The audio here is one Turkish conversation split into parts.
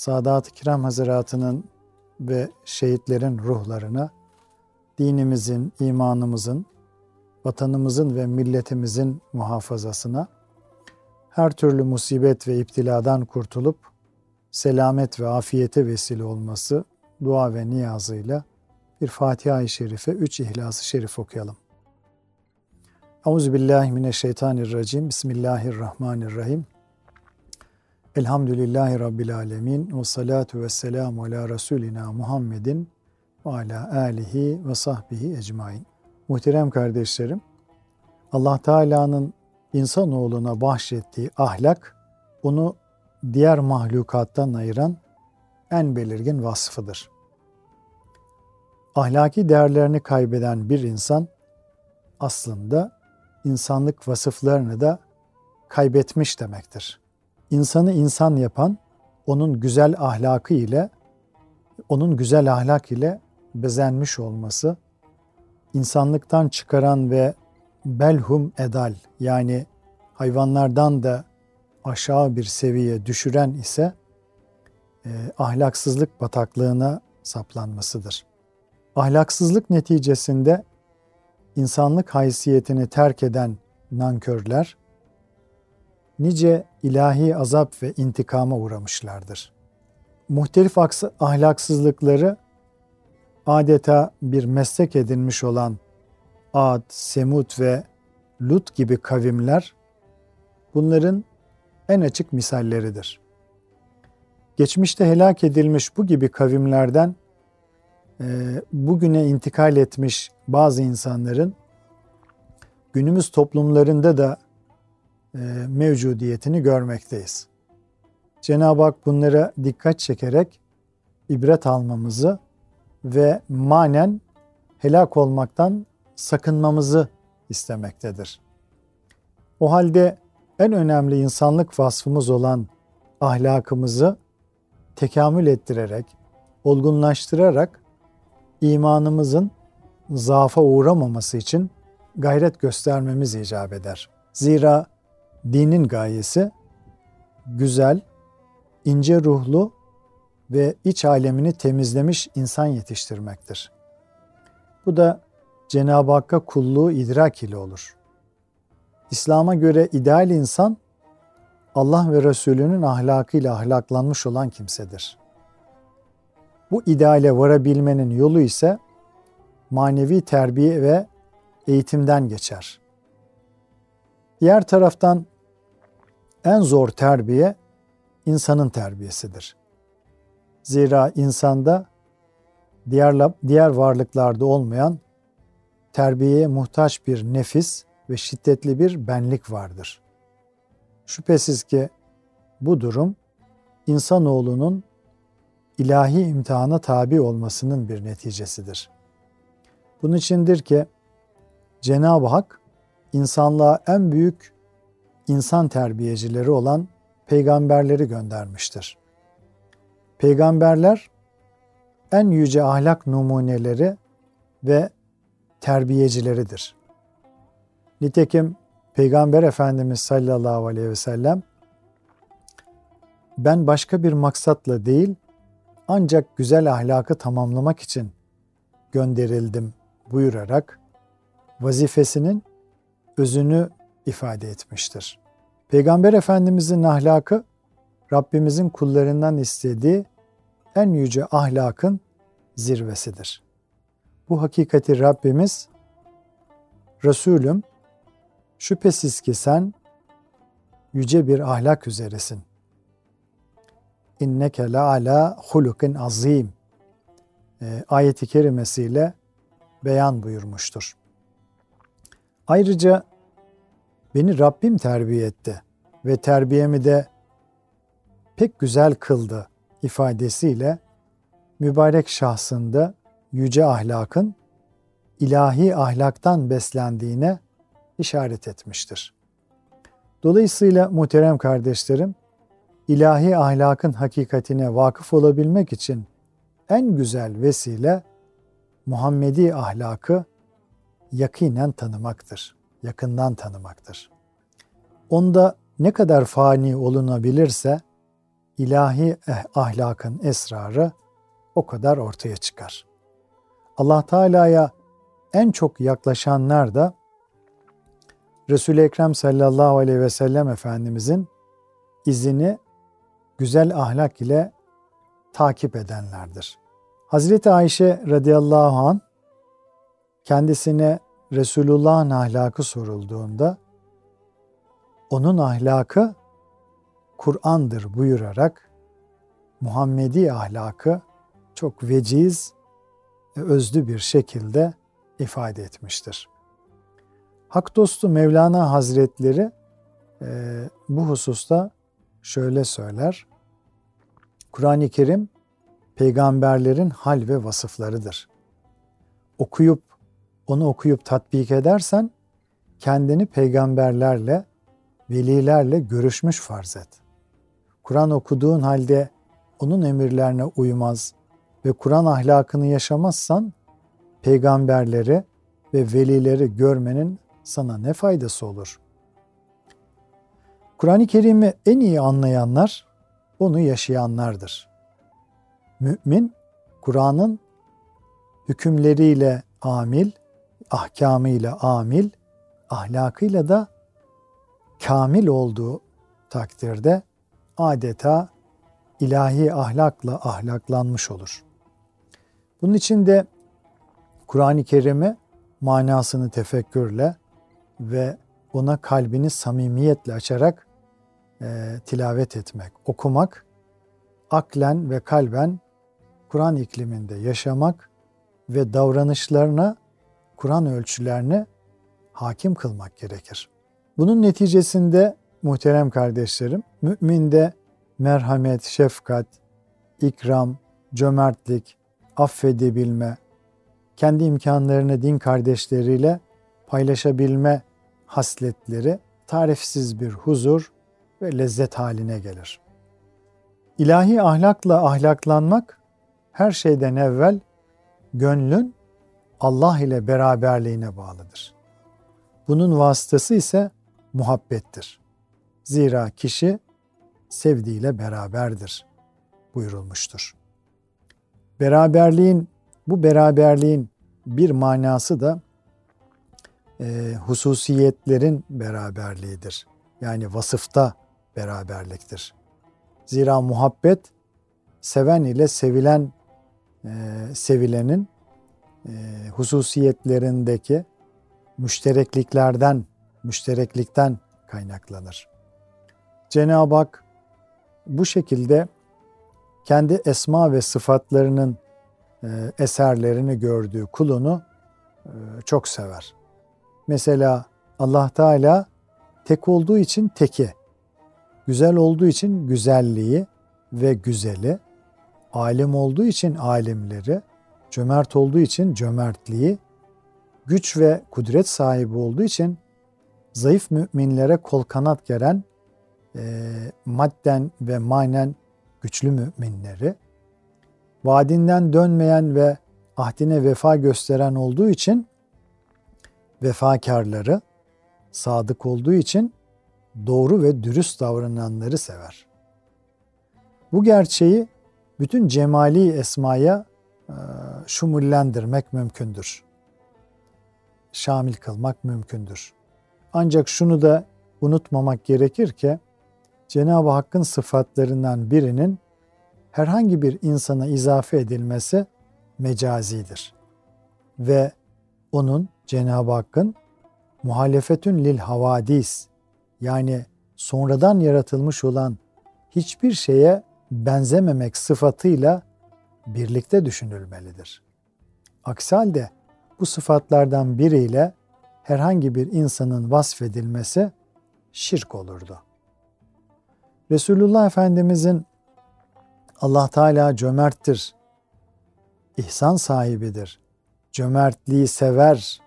Sadat-ı Kiram Hazaratı'nın ve şehitlerin ruhlarına, dinimizin, imanımızın, vatanımızın ve milletimizin muhafazasına, her türlü musibet ve iptiladan kurtulup selamet ve afiyete vesile olması dua ve niyazıyla bir Fatiha-i Şerife, üç İhlas-ı Şerif okuyalım. Euzubillahimineşşeytanirracim. Bismillahirrahmanirrahim. Elhamdülillahi Rabbil alemin. Ve salatu ve selamu ala Resulina Muhammedin ve ala alihi ve sahbihi ecmain. Muhterem kardeşlerim, Allah Teala'nın insanoğluna bahşettiği ahlak, onu diğer mahlukattan ayıran en belirgin vasfıdır. Ahlaki değerlerini kaybeden bir insan aslında insanlık vasıflarını da kaybetmiş demektir. İnsanı insan yapan onun güzel ahlakı ile onun güzel ahlak ile bezenmiş olması, insanlıktan çıkaran ve belhum edal yani hayvanlardan da aşağı bir seviye düşüren ise e, ahlaksızlık bataklığına saplanmasıdır. Ahlaksızlık neticesinde insanlık haysiyetini terk eden nankörler nice ilahi azap ve intikama uğramışlardır. Muhtelif ahlaksızlıkları adeta bir meslek edinmiş olan Ad, Semut ve Lut gibi kavimler bunların en açık misalleridir. Geçmişte helak edilmiş bu gibi kavimlerden e, bugüne intikal etmiş bazı insanların günümüz toplumlarında da mevcudiyetini görmekteyiz. Cenab-ı Hak bunlara dikkat çekerek ibret almamızı ve manen helak olmaktan sakınmamızı istemektedir. O halde en önemli insanlık vasfımız olan ahlakımızı tekamül ettirerek, olgunlaştırarak imanımızın zaafa uğramaması için gayret göstermemiz icap eder. Zira dinin gayesi güzel, ince ruhlu ve iç alemini temizlemiş insan yetiştirmektir. Bu da Cenab-ı Hakk'a kulluğu idrak ile olur. İslam'a göre ideal insan Allah ve Resulünün ahlakıyla ahlaklanmış olan kimsedir. Bu ideale varabilmenin yolu ise manevi terbiye ve eğitimden geçer. Diğer taraftan en zor terbiye insanın terbiyesidir. Zira insanda diğer diğer varlıklarda olmayan terbiyeye muhtaç bir nefis ve şiddetli bir benlik vardır. Şüphesiz ki bu durum insanoğlunun ilahi imtihana tabi olmasının bir neticesidir. Bunun içindir ki Cenab-ı Hak insanlığa en büyük insan terbiyecileri olan peygamberleri göndermiştir. Peygamberler en yüce ahlak numuneleri ve terbiyecileridir. Nitekim Peygamber Efendimiz sallallahu aleyhi ve sellem ben başka bir maksatla değil ancak güzel ahlakı tamamlamak için gönderildim buyurarak vazifesinin özünü ifade etmiştir. Peygamber Efendimizin ahlakı Rabbimizin kullarından istediği en yüce ahlakın zirvesidir. Bu hakikati Rabbimiz Resulüm şüphesiz ki sen yüce bir ahlak üzeresin. İnneke la ala hulukin azim e, ayeti kerimesiyle beyan buyurmuştur. Ayrıca beni Rabbim terbiye etti ve terbiyemi de pek güzel kıldı ifadesiyle mübarek şahsında yüce ahlakın ilahi ahlaktan beslendiğine işaret etmiştir. Dolayısıyla muhterem kardeşlerim, ilahi ahlakın hakikatine vakıf olabilmek için en güzel vesile Muhammedi ahlakı yakinen tanımaktır, yakından tanımaktır. Onda ne kadar fani olunabilirse ilahi eh, ahlakın esrarı o kadar ortaya çıkar. Allah Teala'ya en çok yaklaşanlar da Resul-i Ekrem sallallahu aleyhi ve sellem Efendimizin izini güzel ahlak ile takip edenlerdir. Hazreti Ayşe radıyallahu an kendisine Resulullah'ın ahlakı sorulduğunda onun ahlakı Kur'an'dır buyurarak Muhammedi ahlakı çok veciz ve özlü bir şekilde ifade etmiştir. Hak dostu Mevlana Hazretleri e, bu hususta şöyle söyler. Kur'an-ı Kerim peygamberlerin hal ve vasıflarıdır. Okuyup onu okuyup tatbik edersen kendini peygamberlerle, velilerle görüşmüş farz et. Kur'an okuduğun halde onun emirlerine uymaz ve Kur'an ahlakını yaşamazsan peygamberleri ve velileri görmenin sana ne faydası olur? Kur'an-ı Kerim'i en iyi anlayanlar onu yaşayanlardır. Mümin Kur'an'ın hükümleriyle amil, ahkamıyla amil, ahlakıyla da kamil olduğu takdirde adeta ilahi ahlakla ahlaklanmış olur. Bunun için de Kur'an-ı Kerim'i manasını tefekkürle ve ona kalbini samimiyetle açarak e, tilavet etmek, okumak, aklen ve kalben Kur'an ikliminde yaşamak ve davranışlarına Kur'an ölçülerine hakim kılmak gerekir. Bunun neticesinde muhterem kardeşlerim, müminde merhamet, şefkat, ikram, cömertlik, affedebilme, kendi imkanlarını din kardeşleriyle paylaşabilme hasletleri tarifsiz bir huzur ve lezzet haline gelir. İlahi ahlakla ahlaklanmak her şeyden evvel gönlün Allah ile beraberliğine bağlıdır. Bunun vasıtası ise muhabbettir. Zira kişi sevdiğiyle beraberdir buyurulmuştur. Beraberliğin, bu beraberliğin bir manası da e, hususiyetlerin beraberliğidir. Yani vasıfta beraberliktir. Zira muhabbet seven ile sevilen e, sevilenin hususiyetlerindeki müşterekliklerden, müştereklikten kaynaklanır. Cenab-ı Hak bu şekilde kendi esma ve sıfatlarının e, eserlerini gördüğü kulunu e, çok sever. Mesela Allah Teala tek olduğu için teki, güzel olduğu için güzelliği ve güzeli, alim olduğu için alimleri, cömert olduğu için cömertliği, güç ve kudret sahibi olduğu için zayıf müminlere kol kanat geren e, madden ve manen güçlü müminleri, vaadinden dönmeyen ve ahdine vefa gösteren olduğu için vefakarları, sadık olduğu için doğru ve dürüst davrananları sever. Bu gerçeği bütün cemali esmaya şumullendirmek mümkündür. Şamil kılmak mümkündür. Ancak şunu da unutmamak gerekir ki Cenab-ı Hakk'ın sıfatlarından birinin herhangi bir insana izafe edilmesi mecazidir. Ve onun Cenab-ı Hakk'ın muhalefetün lil havadis yani sonradan yaratılmış olan hiçbir şeye benzememek sıfatıyla birlikte düşünülmelidir. Aksi halde bu sıfatlardan biriyle herhangi bir insanın vasfedilmesi şirk olurdu. Resulullah Efendimizin Allah Teala cömerttir, ihsan sahibidir, cömertliği sever,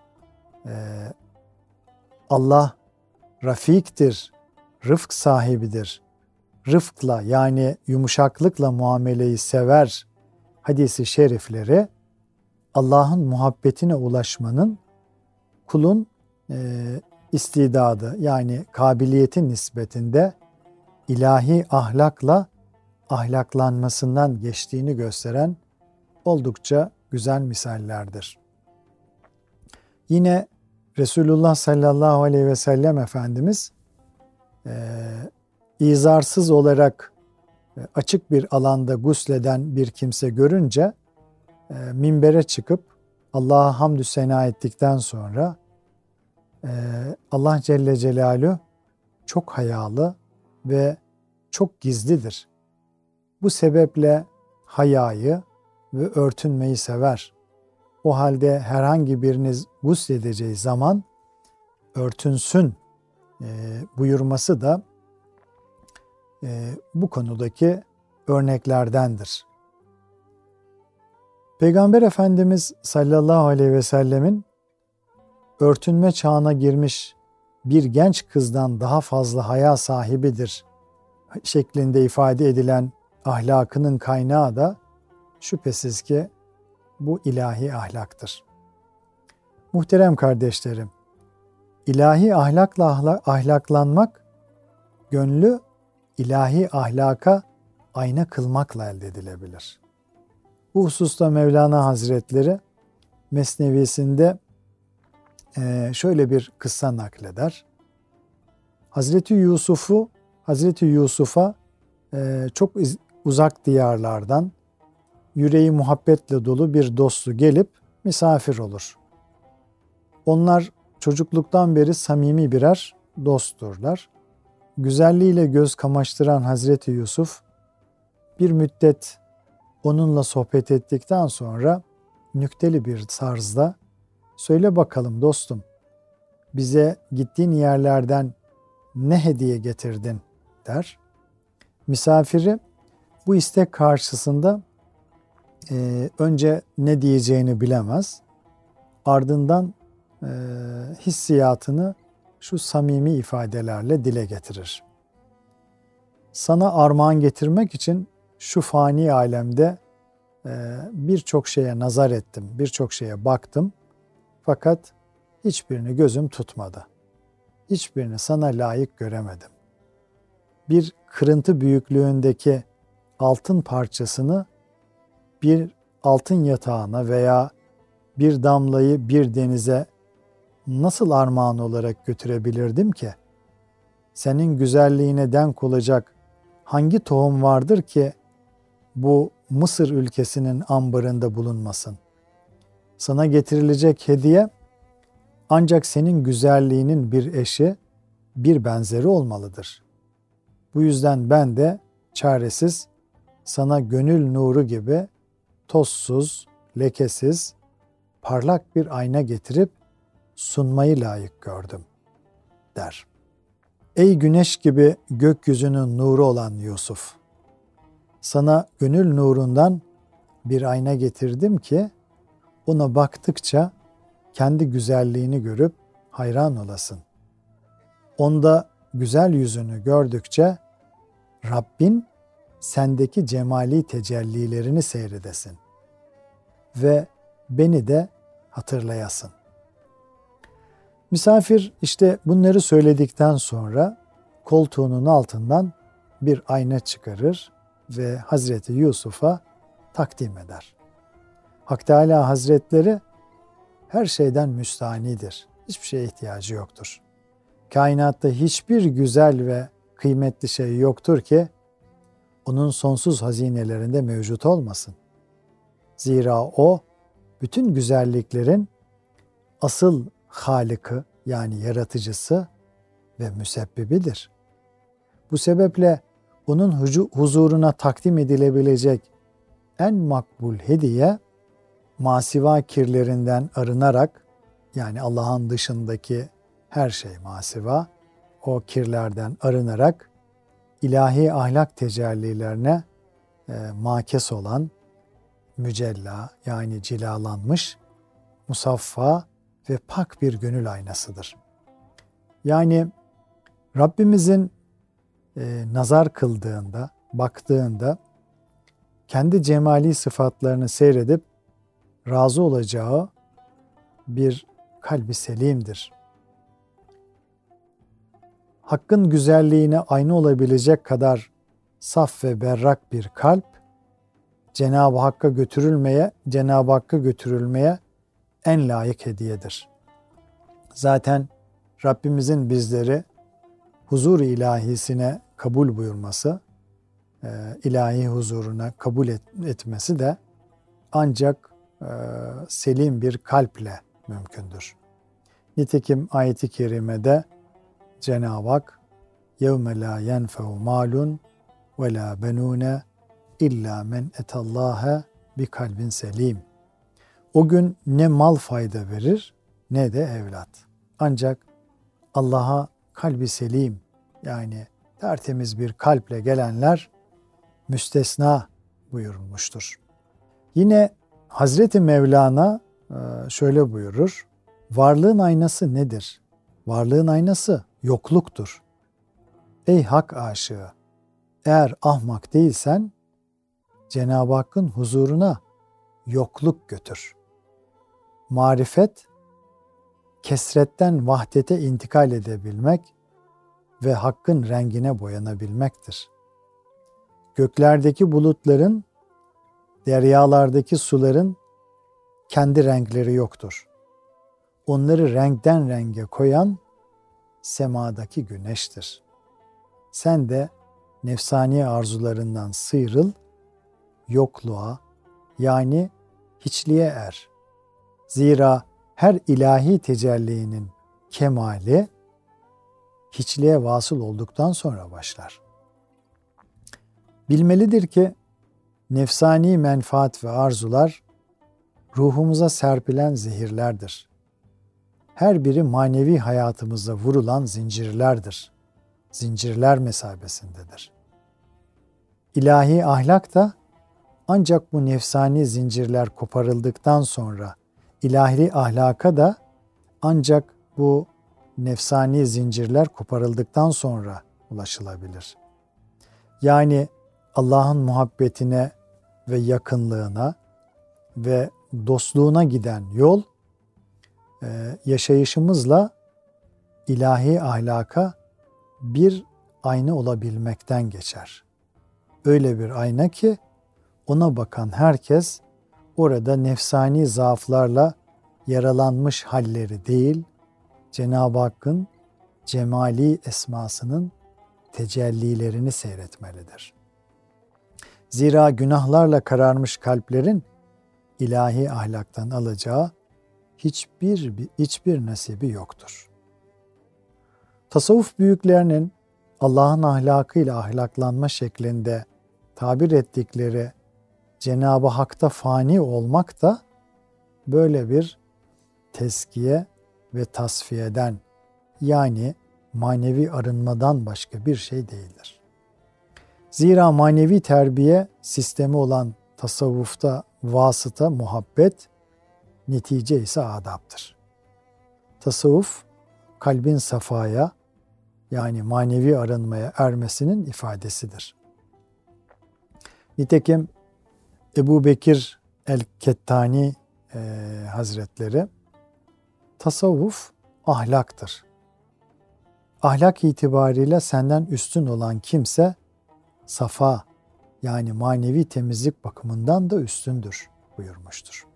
Allah rafiktir, rıfk sahibidir. Rıfkla yani yumuşaklıkla muameleyi sever hadisi şerifleri Allah'ın muhabbetine ulaşmanın kulun e, istidadı yani kabiliyetin nispetinde ilahi ahlakla ahlaklanmasından geçtiğini gösteren oldukça güzel misallerdir. Yine Resulullah sallallahu aleyhi ve sellem Efendimiz e, izarsız olarak açık bir alanda gusleden bir kimse görünce e, minbere çıkıp Allah'a hamdü sena ettikten sonra e, Allah Celle Celaluhu çok hayalı ve çok gizlidir. Bu sebeple hayayı ve örtünmeyi sever. O halde herhangi biriniz gusledeceği zaman örtünsün e, buyurması da e, bu konudaki örneklerdendir. Peygamber Efendimiz sallallahu aleyhi ve sellemin örtünme çağına girmiş bir genç kızdan daha fazla haya sahibidir şeklinde ifade edilen ahlakının kaynağı da şüphesiz ki bu ilahi ahlaktır. Muhterem kardeşlerim, ilahi ahlakla ahlaklanmak, gönlü ilahi ahlaka ayna kılmakla elde edilebilir. Bu hususta Mevlana Hazretleri Mesnevisinde şöyle bir kıssa nakleder. Hazreti Yusuf'u Hazreti Yusuf'a çok uzak diyarlardan yüreği muhabbetle dolu bir dostu gelip misafir olur. Onlar çocukluktan beri samimi birer dostturlar. Güzelliğiyle göz kamaştıran Hazreti Yusuf bir müddet onunla sohbet ettikten sonra nükteli bir tarzda söyle bakalım dostum bize gittiğin yerlerden ne hediye getirdin der. Misafiri bu istek karşısında e, önce ne diyeceğini bilemez. Ardından e, hissiyatını şu samimi ifadelerle dile getirir. Sana armağan getirmek için şu fani alemde e, birçok şeye nazar ettim, birçok şeye baktım. Fakat hiçbirini gözüm tutmadı. Hiçbirini sana layık göremedim. Bir kırıntı büyüklüğündeki altın parçasını bir altın yatağına veya bir damlayı bir denize nasıl armağan olarak götürebilirdim ki? Senin güzelliğine denk olacak hangi tohum vardır ki bu Mısır ülkesinin ambarında bulunmasın? Sana getirilecek hediye ancak senin güzelliğinin bir eşi, bir benzeri olmalıdır. Bu yüzden ben de çaresiz sana gönül nuru gibi tozsuz, lekesiz, parlak bir ayna getirip sunmayı layık gördüm, der. Ey güneş gibi gökyüzünün nuru olan Yusuf! Sana gönül nurundan bir ayna getirdim ki, ona baktıkça kendi güzelliğini görüp hayran olasın. Onda güzel yüzünü gördükçe Rabbin sendeki cemali tecellilerini seyredesin ve beni de hatırlayasın. Misafir işte bunları söyledikten sonra koltuğunun altından bir ayna çıkarır ve Hazreti Yusuf'a takdim eder. Hak Teala Hazretleri her şeyden müstanidir. Hiçbir şeye ihtiyacı yoktur. Kainatta hiçbir güzel ve kıymetli şey yoktur ki onun sonsuz hazinelerinde mevcut olmasın. Zira o bütün güzelliklerin asıl Halık'ı yani yaratıcısı ve müsebbibidir. Bu sebeple onun huzuruna takdim edilebilecek en makbul hediye masiva kirlerinden arınarak yani Allah'ın dışındaki her şey masiva o kirlerden arınarak ilahi ahlak tecellilerine e, makes olan mücella yani cilalanmış, musaffa ve pak bir gönül aynasıdır. Yani Rabbimizin e, nazar kıldığında, baktığında kendi cemali sıfatlarını seyredip razı olacağı bir kalbi selimdir. Hakkın güzelliğine aynı olabilecek kadar saf ve berrak bir kalp Cenab-ı Hakk'a götürülmeye, Cenab-ı Hakk'a götürülmeye en layık hediyedir. Zaten Rabbimizin bizleri huzur ilahisine kabul buyurması, e, ilahi huzuruna kabul etmesi de ancak e, selim bir kalple mümkündür. Nitekim ayeti kerimede Cenab-ı Hak يَوْمَ لَا يَنْفَوْ مَالٌ وَلَا بَنُونَ illa men etallaha bir kalbin selim. o gün ne mal fayda verir ne de evlat. Ancak Allah'a kalbi selim yani tertemiz bir kalple gelenler müstesna buyurulmuştur. Yine Hazreti Mevlana e, şöyle buyurur. Varlığın aynası nedir? Varlığın aynası yokluktur. Ey hak aşığı! Eğer ahmak değilsen Cenab-ı Hakk'ın huzuruna yokluk götür. Marifet, kesretten vahdete intikal edebilmek ve Hakk'ın rengine boyanabilmektir. Göklerdeki bulutların, deryalardaki suların kendi renkleri yoktur. Onları renkten renge koyan semadaki güneştir. Sen de nefsani arzularından sıyrıl yokluğa yani hiçliğe er. Zira her ilahi tecellinin kemali hiçliğe vasıl olduktan sonra başlar. Bilmelidir ki nefsani menfaat ve arzular ruhumuza serpilen zehirlerdir. Her biri manevi hayatımızda vurulan zincirlerdir. Zincirler mesabesindedir. İlahi ahlak da ancak bu nefsani zincirler koparıldıktan sonra ilahi ahlaka da ancak bu nefsani zincirler koparıldıktan sonra ulaşılabilir. Yani Allah'ın muhabbetine ve yakınlığına ve dostluğuna giden yol e, yaşayışımızla ilahi ahlaka bir ayna olabilmekten geçer. Öyle bir ayna ki ona bakan herkes orada nefsani zaaflarla yaralanmış halleri değil, Cenab-ı Hakk'ın cemali esmasının tecellilerini seyretmelidir. Zira günahlarla kararmış kalplerin ilahi ahlaktan alacağı hiçbir hiçbir nasibi yoktur. Tasavvuf büyüklerinin Allah'ın ahlakıyla ahlaklanma şeklinde tabir ettikleri Cenab-ı Hak'ta fani olmak da böyle bir teskiye ve tasfiyeden yani manevi arınmadan başka bir şey değildir. Zira manevi terbiye sistemi olan tasavvufta vasıta muhabbet, netice ise adaptır. Tasavvuf kalbin safaya yani manevi arınmaya ermesinin ifadesidir. Nitekim Ebu Bekir el-Kettani e, Hazretleri tasavvuf ahlaktır. Ahlak itibariyle senden üstün olan kimse safa yani manevi temizlik bakımından da üstündür buyurmuştur.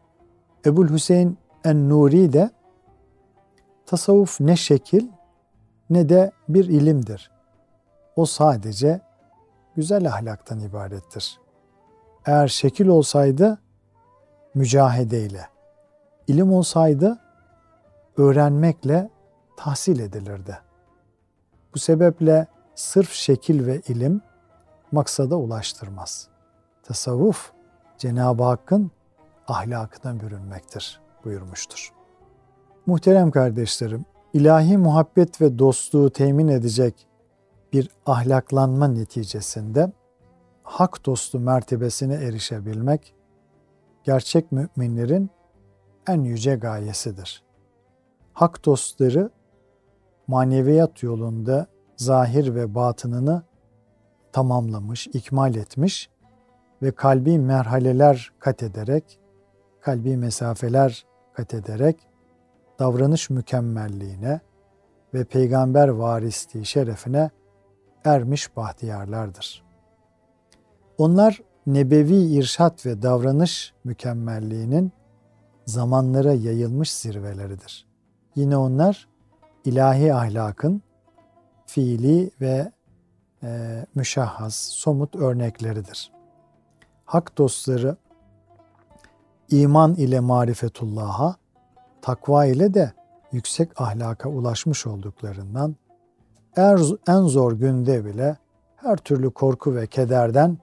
Ebul Hüseyin en-Nuri de tasavvuf ne şekil ne de bir ilimdir. O sadece güzel ahlaktan ibarettir. Eğer şekil olsaydı mücahedeyle, ilim olsaydı öğrenmekle tahsil edilirdi. Bu sebeple sırf şekil ve ilim maksada ulaştırmaz. Tasavvuf Cenab-ı Hakk'ın ahlakına bürünmektir buyurmuştur. Muhterem kardeşlerim, ilahi muhabbet ve dostluğu temin edecek bir ahlaklanma neticesinde hak dostu mertebesine erişebilmek gerçek müminlerin en yüce gayesidir. Hak dostları maneviyat yolunda zahir ve batınını tamamlamış, ikmal etmiş ve kalbi merhaleler kat ederek, kalbi mesafeler kat ederek davranış mükemmelliğine ve peygamber varisliği şerefine ermiş bahtiyarlardır. Onlar nebevi irşat ve davranış mükemmelliğinin zamanlara yayılmış zirveleridir. Yine onlar ilahi ahlakın fiili ve e, müşahhas, somut örnekleridir. Hak dostları iman ile marifetullah'a, takva ile de yüksek ahlaka ulaşmış olduklarından en zor günde bile her türlü korku ve kederden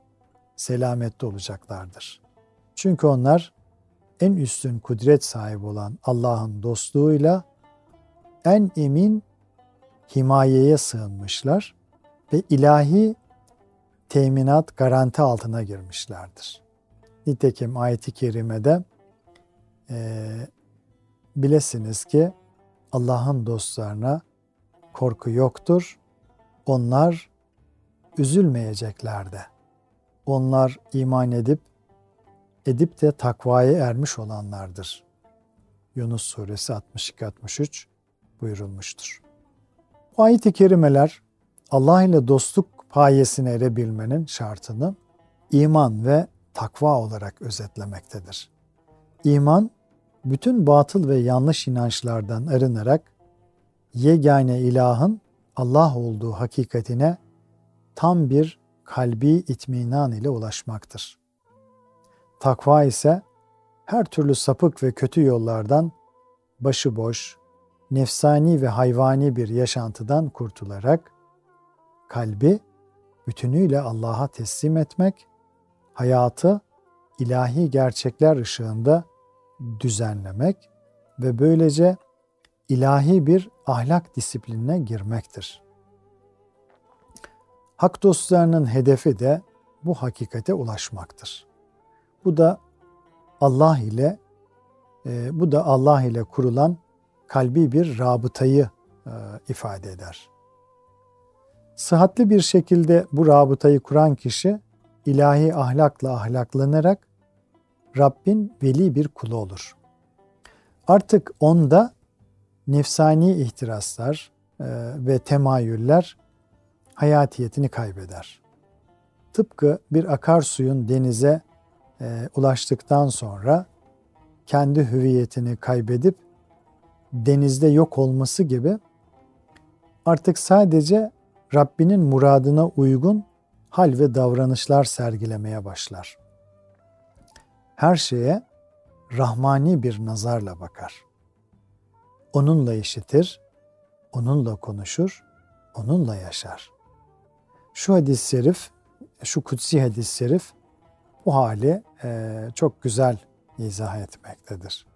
selamette olacaklardır. Çünkü onlar en üstün kudret sahibi olan Allah'ın dostluğuyla en emin himayeye sığınmışlar ve ilahi teminat garanti altına girmişlerdir. Nitekim ayet-i kerimede e, bilesiniz ki Allah'ın dostlarına korku yoktur. Onlar üzülmeyecekler de. Onlar iman edip edip de takvaya ermiş olanlardır. Yunus suresi 62-63 buyurulmuştur. Bu ayet-i kerimeler Allah ile dostluk payesine erebilmenin şartını iman ve takva olarak özetlemektedir. İman, bütün batıl ve yanlış inançlardan arınarak yegane ilahın Allah olduğu hakikatine tam bir kalbi itminan ile ulaşmaktır. Takva ise her türlü sapık ve kötü yollardan başıboş, nefsani ve hayvani bir yaşantıdan kurtularak kalbi bütünüyle Allah'a teslim etmek, hayatı ilahi gerçekler ışığında düzenlemek ve böylece ilahi bir ahlak disiplinine girmektir. Hak dostlarının hedefi de bu hakikate ulaşmaktır. Bu da Allah ile e, bu da Allah ile kurulan kalbi bir rabıtayı e, ifade eder. Sıhhatli bir şekilde bu rabıtayı kuran kişi ilahi ahlakla ahlaklanarak Rabbin veli bir kulu olur. Artık onda nefsani ihtiraslar e, ve temayüller hayatiyetini kaybeder. Tıpkı bir akarsuyun denize e, ulaştıktan sonra kendi hüviyetini kaybedip denizde yok olması gibi artık sadece Rabbinin muradına uygun hal ve davranışlar sergilemeye başlar. Her şeye rahmani bir nazarla bakar. Onunla işitir, onunla konuşur, onunla yaşar. Şu hadis-i şerif, şu kutsi hadis-i şerif bu hali e, çok güzel izah etmektedir.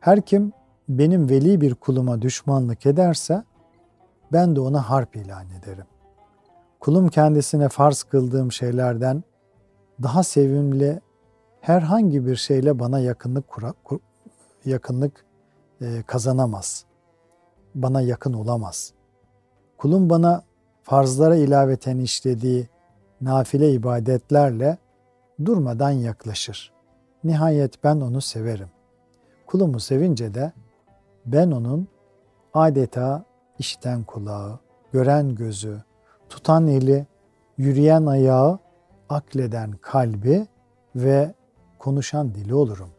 Her kim benim veli bir kuluma düşmanlık ederse ben de ona harp ilan ederim. Kulum kendisine farz kıldığım şeylerden daha sevimli herhangi bir şeyle bana yakınlık kura, yakınlık e, kazanamaz. Bana yakın olamaz. Kulum bana farzlara ilaveten işlediği nafile ibadetlerle durmadan yaklaşır. Nihayet ben onu severim. Kulumu sevince de ben onun adeta işten kulağı, gören gözü, tutan eli, yürüyen ayağı, akleden kalbi ve konuşan dili olurum.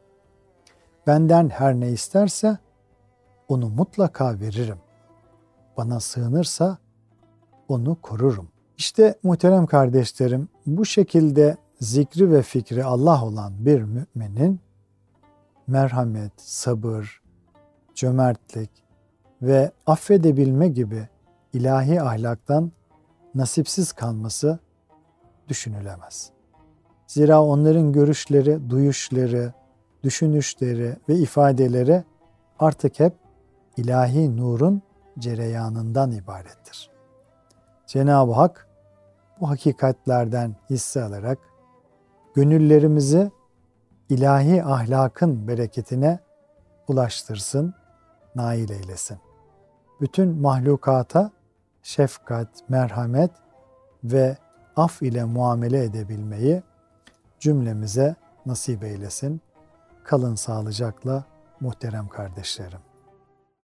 Benden her ne isterse onu mutlaka veririm. Bana sığınırsa onu korurum. İşte muhterem kardeşlerim bu şekilde zikri ve fikri Allah olan bir müminin merhamet, sabır, cömertlik ve affedebilme gibi ilahi ahlaktan nasipsiz kalması düşünülemez. Zira onların görüşleri, duyuşları, düşünüşleri ve ifadeleri artık hep ilahi nurun cereyanından ibarettir. Cenab-ı Hak bu hakikatlerden hisse alarak gönüllerimizi ilahi ahlakın bereketine ulaştırsın, nail eylesin. Bütün mahlukata şefkat, merhamet ve af ile muamele edebilmeyi cümlemize nasip eylesin. Kalın sağlıcakla muhterem kardeşlerim.